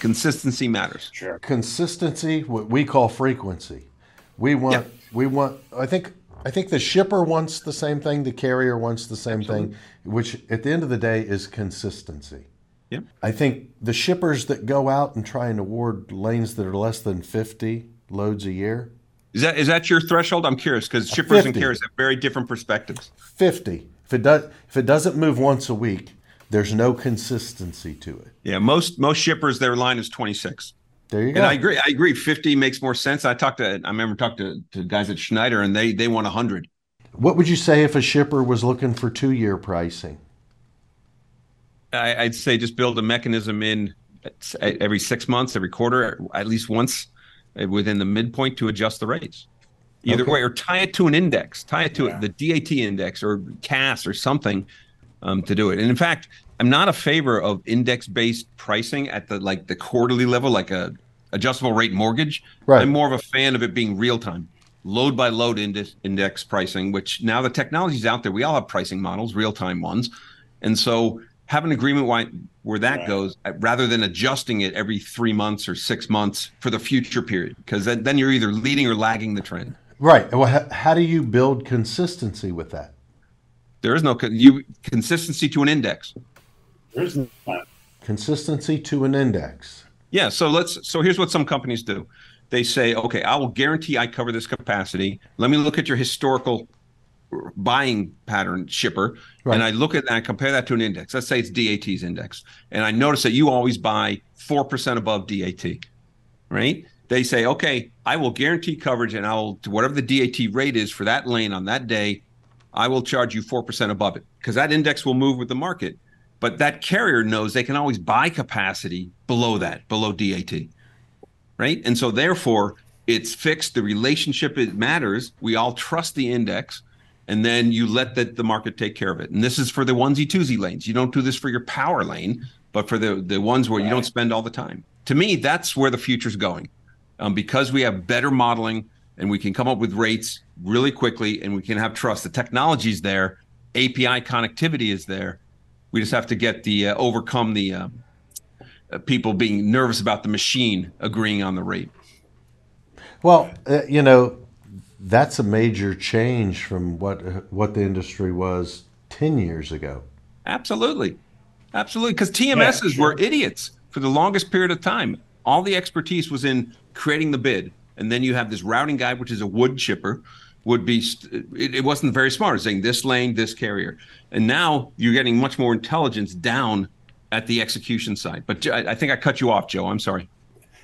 Consistency matters. Sure. Consistency, what we call frequency. We want Yeah. we want I think I think the shipper wants the same thing, the carrier wants the same thing, which at the end of the day is consistency. Yep. I think the shippers that go out and try and award lanes that are less than 50 loads a year, Is that is that your threshold? I'm curious because shippers and carriers have very different perspectives. 50. If it does if it doesn't move once a week, there's no consistency to it. Yeah, most most shippers their line is 26. There you go. And I agree. I agree. 50 makes more sense. I talked to I remember talked to, to guys at Schneider and they they want 100. What would you say if a shipper was looking for 2-year pricing? I, I'd say just build a mechanism in every six months, every quarter, at least once uh, within the midpoint to adjust the rates. Either Okay. way, or tie it to an index, tie it to Yeah. the DAT index or Cass or something um, to do it. And in fact, I'm not a favor of index-based pricing at the like the quarterly level, like a adjustable rate mortgage. Right. I'm more of a fan of it being real time, load by load index, index pricing. Which now the technology's out there. We all have pricing models, real time ones, and so have an agreement why, where that Right. goes rather than adjusting it every three months or six months for the future period because then, then you're either leading or lagging the trend. Right. Well, how, how do you build consistency with that? There is no you consistency to an index. There's not. Consistency to an index. Yeah. So let's. So here's what some companies do. They say, okay, I will guarantee I cover this capacity. Let me look at your historical buying pattern shipper, Right. and I look at that, and compare that to an index. Let's say it's DAT's index, and I notice that you always buy four percent above DAT, right? They say, okay, I will guarantee coverage, and I will whatever the DAT rate is for that lane on that day, I will charge you four percent above it because that index will move with the market. But that carrier knows they can always buy capacity below that, below DAT, right? And so therefore, it's fixed. The relationship it matters. We all trust the index, and then you let the, the market take care of it. And this is for the onesie twosie lanes. You don't do this for your power lane, but for the the ones where you don't spend all the time. To me, that's where the future's going, um, because we have better modeling and we can come up with rates really quickly, and we can have trust. The technology is there, API connectivity is there. We just have to get the uh, overcome the uh, uh, people being nervous about the machine agreeing on the rate. Well, uh, you know, that's a major change from what uh, what the industry was 10 years ago. Absolutely. Absolutely. Because TMSs Yeah, sure. were idiots for the longest period of time. All the expertise was in creating the bid. And then you have this routing guide, which is a wood chipper, would be, it, it wasn't very smart, It's saying this lane, this carrier. And now you're getting much more intelligence down at the execution side. But I I think I cut you off, Joe. I'm sorry.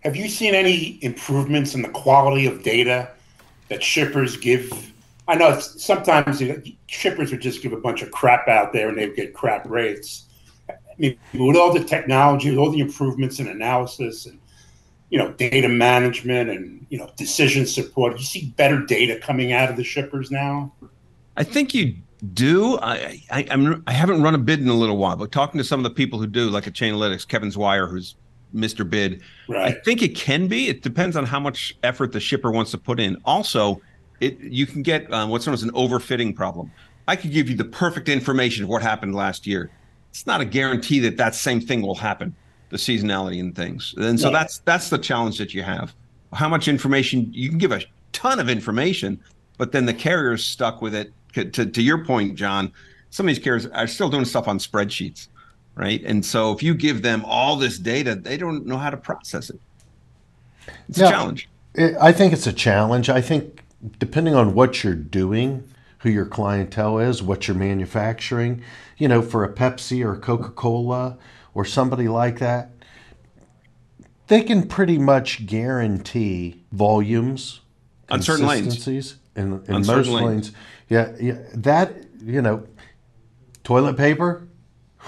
Have you seen any improvements in the quality of data that shippers give? I know sometimes you know, shippers would just give a bunch of crap out there and they would get crap rates. I mean, with all the technology, with all the improvements in analysis and you know data management and you know decision support, you see better data coming out of the shippers now. I think you do. I, I I'm I haven't run a bid in a little while, but talking to some of the people who do, like at Chainalytics, Kevin Zwire, who's Mr. Bid, right. I think it can be. It depends on how much effort the shipper wants to put in. Also, it you can get um, what's known as an overfitting problem. I could give you the perfect information of what happened last year. It's not a guarantee that that same thing will happen, the seasonality and things. And so Yeah. that's that's the challenge that you have. How much information you can give a ton of information, but then the carrier's stuck with it. To, to, your point, John, some of these carriers are still doing stuff on spreadsheets, right? And so if you give them all this data, they don't know how to process it. It's Yeah. a challenge. It, I think it's a challenge. I think depending on what you're doing, who your clientele is, what you're manufacturing, you know, for a Pepsi or Coca Cola or somebody like that, they can pretty much guarantee volumes On certain lanes. in, in On most certain lanes. lanes. Yeah, yeah, that you know, toilet paper.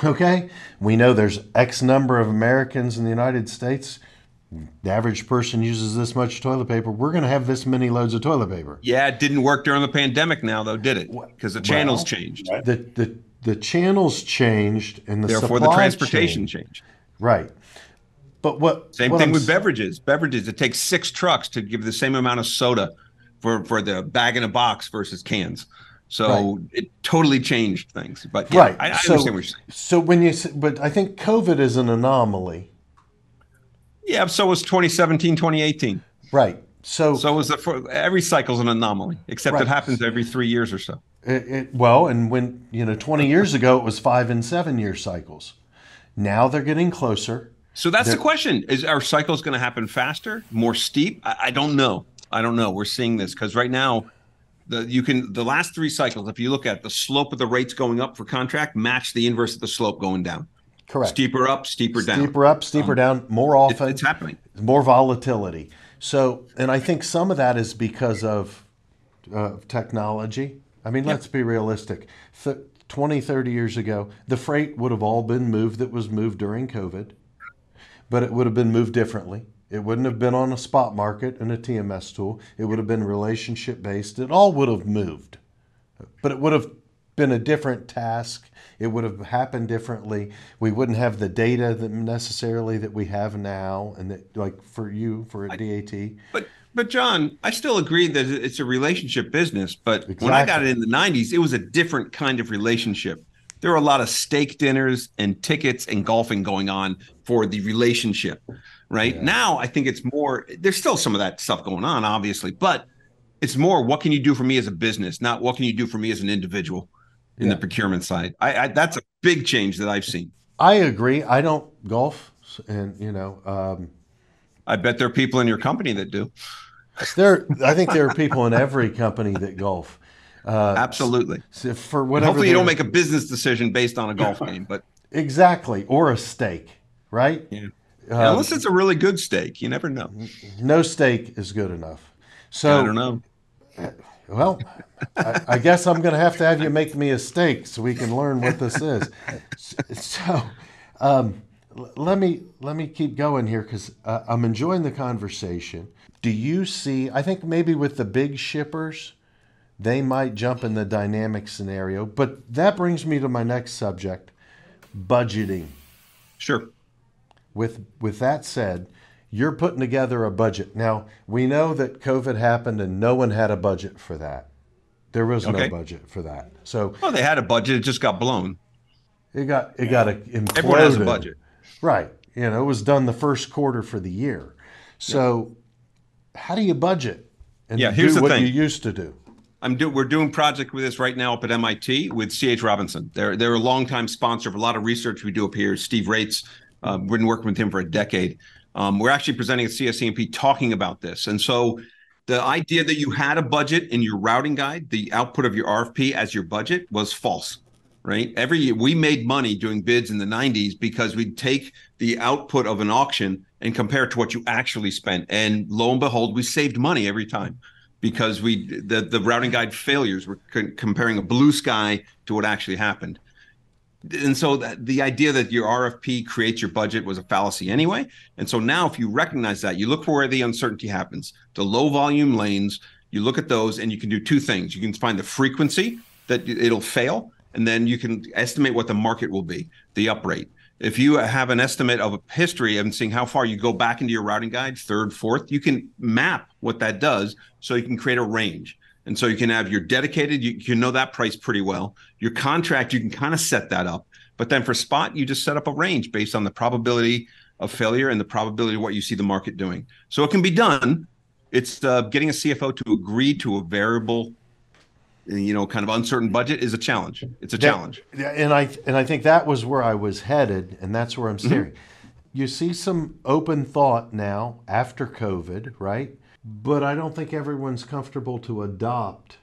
Okay, we know there's X number of Americans in the United States. The average person uses this much toilet paper. We're going to have this many loads of toilet paper. Yeah, it didn't work during the pandemic now, though, did it? Because the channels changed. The the the channels changed and the Therefore, the transportation chain- changed. Right. But what Same what thing I'm with beverages. Beverages, it takes six trucks to give the same amount of soda for, for the bag in a box versus cans. So it totally changed things. But yeah, right. I, I so, understand what you're saying. So when you but I think COVID is an anomaly Yeah, so was 2017, 2018. Right. So, So was the for, every cycle's an anomaly, except Right. it happens every three years or so. It, it, well, and when you know, twenty years ago, it was five and seven year cycles. Now they're getting closer. So that's the question: Is our cycles going to happen faster, more steep? I, I don't know. I don't know. We're seeing this because right now, the you can the last three cycles. If you look at the slope of the rates going up for contract, match the inverse of the slope going down. Correct. Steeper up, steeper down. Steeper up, steeper down, more It- often. it's happening. more volatility. So, and I think some of that is because of uh, technology. I mean, let's be realistic. Th- 20, 30 years ago, the freight would have all been moved that was moved during COVID, but it would have been moved differently. It wouldn't have been on a spot market and a TMS tool. It would have been relationship based. It all would have moved, but it would have been a different task. It would have happened differently. We wouldn't have the data that necessarily that we have now, and that like for you for a DAT. But but John, I still agree that it's a relationship business. But when I got it in the '90s, it was a different kind of relationship. There were a lot of steak dinners and tickets and golfing going on for the relationship. Right now, I think it's more. There's still some of that stuff going on, obviously, but it's more. What can you do for me as a business? Not what can you do for me as an individual in the procurement side. I, I that's a big change that I've seen. I agree. I don't golf, and you know, um, I bet there are people in your company that do. there. I think there are people in every company that golf. Uh, Absolutely. so for whatever. Hopefully, you don't make a business decision based on a golf game, but exactly or a steak, right? Yeah. Um, unless it's a really good steak, you never know. no steak is good enough. So I don't know. Well, I, I guess I'm going to have to have you make me a steak so we can learn what this is. So, um, let me let me keep going here because uh, I'm enjoying the conversation. Do you see? I think maybe with the big shippers, they might jump in the dynamic scenario. But that brings me to my next subject: budgeting. Sure. With with that said, you're putting together a budget. Now, we know that COVID happened and no one had a budget for that. There was Okay. no budget for that. So Well, they had a budget; it just got blown. it got it got a imploded. Everyone has a budget. Right. You know, it was done the first quarter for the year. So how do you budget and Yeah, do here's the what thing. you used to do? I'm do we're doing project with this right now up at MIT with CH Robinson. They're they're a longtime sponsor of a lot of research we do up here. Steve Raetz, uh, we've been working with him for a decade. Um, we're actually presenting at CSCMP talking about this, and so the idea that you had a budget in your routing guide, the output of your RFP as your budget was false. Right. Every year we made money doing bids in the 90s because we'd take the output of an auction and compare it to what you actually spent. And lo and behold, we saved money every time because we the the routing guide failures were c- comparing a blue sky to what actually happened and so that, the idea that your rfp creates your budget was a fallacy anyway and so now if you recognize that you look for where the uncertainty happens the low volume lanes you look at those and you can do two things you can find the frequency that it'll fail and then you can estimate what the market will be the up rate if you have an estimate of a history and seeing how far you go back into your routing guide, third, fourth, you can map what that does so you can create a range. And so you can have your dedicated, you, you know that price pretty well. Your contract, you can kind of set that up. But then for spot, you just set up a range based on the probability of failure and the probability of what you see the market doing. So it can be done. It's uh, getting a CFO to agree to a variable, you know, kind of uncertain budget is a challenge. It's a challenge. Yeah, and I and I think that was where I was headed, and that's where I'm Mm-hmm. steering. You see some open thought now after COVID, right? But I don't think everyone's comfortable to adopt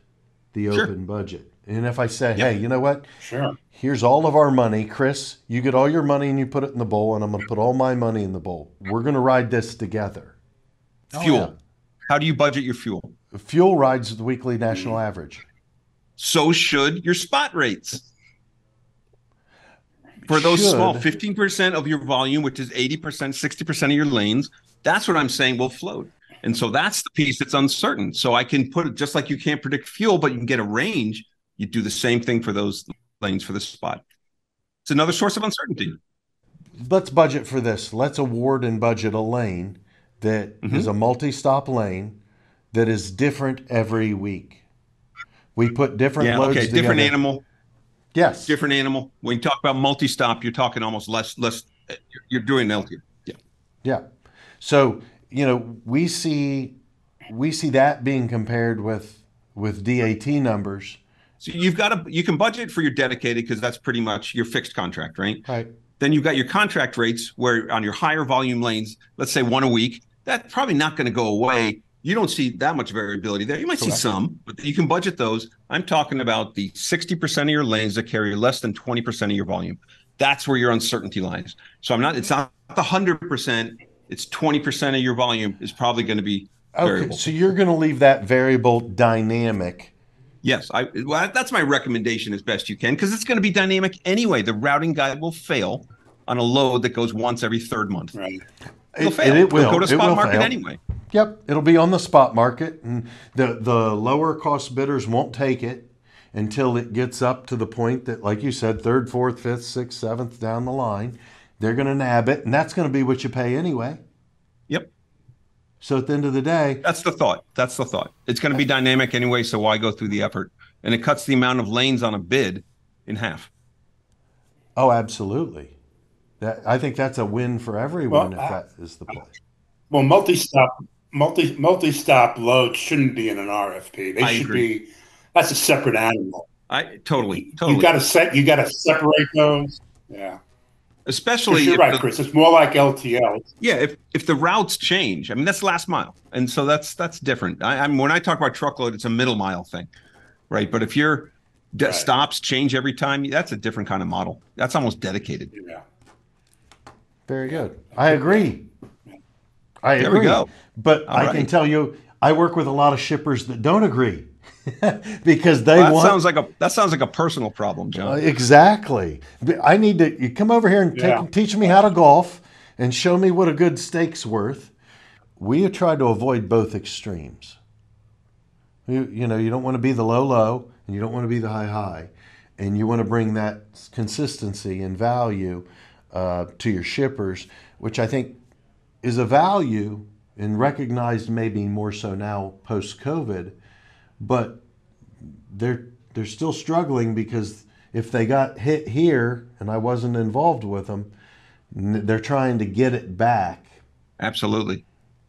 the Sure. open budget. And if I say, Yeah. hey, you know what? Sure. Here's all of our money, Chris. You get all your money and you put it in the bowl, and I'm going to put all my money in the bowl. We're going to ride this together. Fuel. How do you budget your fuel? Fuel rides the weekly national average. So should your spot rates. For those Should. small 15% of your volume, which is 80%, 60% of your lanes, that's what I'm saying will float. And so that's the piece that's uncertain. So I can put it just like you can't predict fuel, but you can get a range. You do the same thing for those lanes for the spot. It's another source of uncertainty. Let's budget for this. Let's award and budget a lane that is Mm-hmm. a multi stop lane that is different every week. We put different Yeah. loads Okay. together. Different animal. Yes. Different animal. When you talk about multi-stop, you're talking almost less. Less. You're doing LT. Yeah. Yeah. So you know we see we see that being compared with with DAT numbers. So you've got to you can budget for your dedicated because that's pretty much your fixed contract, right? Right. Then you've got your contract rates where on your higher volume lanes, let's say one a week, that's probably not going to go away. You don't see that much variability there. You might see some, but you can budget those. I'm talking about the 60% of your lanes that carry less than 20% of your volume. That's where your uncertainty lies. So I'm not, it's not the 100%, it's 20% of your volume is probably going to be Okay. variable. So you're going to leave that variable dynamic. Yes, I well, that's my recommendation as best you can because it's going to be dynamic anyway. The routing guide will fail on a load that goes once every third month. Right. It'll It- fail. and it will. It'll go to It spot will market fail. anyway. Yep, it'll be on the spot market, and the the lower cost bidders won't take it until it gets up to the point that, like you said, third, fourth, fifth, sixth, seventh down the line, they're going to nab it, and that's going to be what you pay anyway. Yep, So at the end of the day, that's the thought. That's the thought. It's going to be dynamic anyway, so why go through the effort? And it cuts the amount of lanes on a bid in half. oh, absolutely. That I think that's a win for everyone Well, if I- that is the play. Well, multi-stop, multi multi-stop load shouldn't be in an RFP. They I should agree. be. That's a separate animal. I totally, totally. You got to set. You got to separate those. Yeah. Especially you're if right, the- Chris. It's more like LTL. Yeah, if if the routes change, I mean that's last mile, and so that's that's different. I, I'm when I talk about truckload, it's a middle mile thing, right? But if your de- Right. stops change every time, that's a different kind of model. That's almost dedicated. Yeah. Very good. I agree. I There we go. But All I can tell you, I work with a lot of shippers that don't agree because they Well, that want sounds like a that sounds like a personal problem, Uh, John. exactly. I need to. You come over here and take, Yeah. teach me how to golf and show me what a good steak's worth. We have tried to avoid both extremes. You, you know, you don't want to be the low low, and you don't want to be the high high, and you want to bring that consistency and value uh, to your shippers, which I think is a value and recognized maybe more so now post COVID, but they're they're still struggling because if they got hit here and I wasn't involved with them, they're trying to get it back. Absolutely,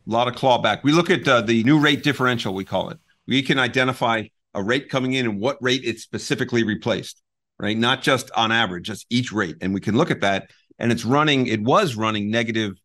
a lot of clawback. We look at uh, the new rate differential, we call it. We can identify a rate coming in and what rate it's specifically replaced, right? Not just on average, just each rate, and we can look at that. And it's running. It was running negative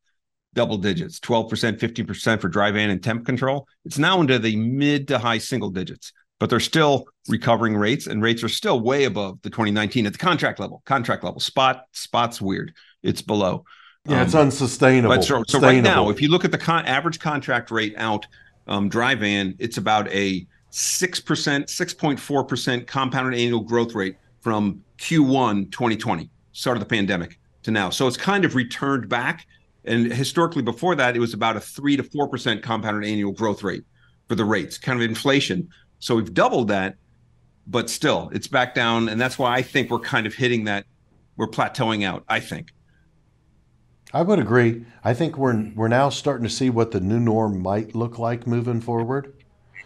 double digits 12% 15% for dry van and temp control. It's now into the mid to high single digits but they're still recovering rates and rates are still way above the 2019 at the contract level. Contract level spot spot's weird. It's below. Yeah, it's Um, unsustainable. but so, so right now if you look at the con- average contract rate out um, dry van it's about a 6% 6.4% compounded annual growth rate from q1 2020 start of the pandemic to now. So it's kind of returned back and historically before that, it was about a three to four percent compounded annual growth rate for the rates, kind of inflation. So we've doubled that, but still it's back down. And that's why I think we're kind of hitting that, we're plateauing out, I think. I would agree. I think we're we're now starting to see what the new norm might look like moving forward.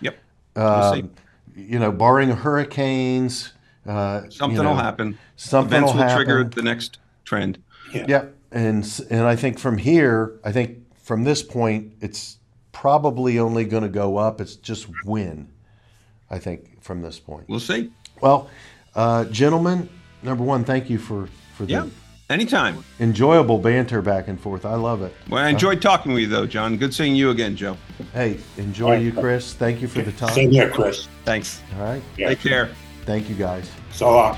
Yep. Um, you know, barring hurricanes, uh, you Something know, will happen. Something Events will will trigger the next trend. Yep. And and I think from here, I think from this point, it's probably only going to go up. It's just when. I think from this point. We'll see. Well, uh, gentlemen, number one, thank you for for the Yeah. Anytime. enjoyable banter back and forth. I love it. Well, I enjoyed talking with you, though, John. Good seeing you again, Joe. Hey, enjoy you, Chris. Thank you for the time. Same here, Chris. Thanks. All right. Yeah. Take care. Thank you, guys. So long.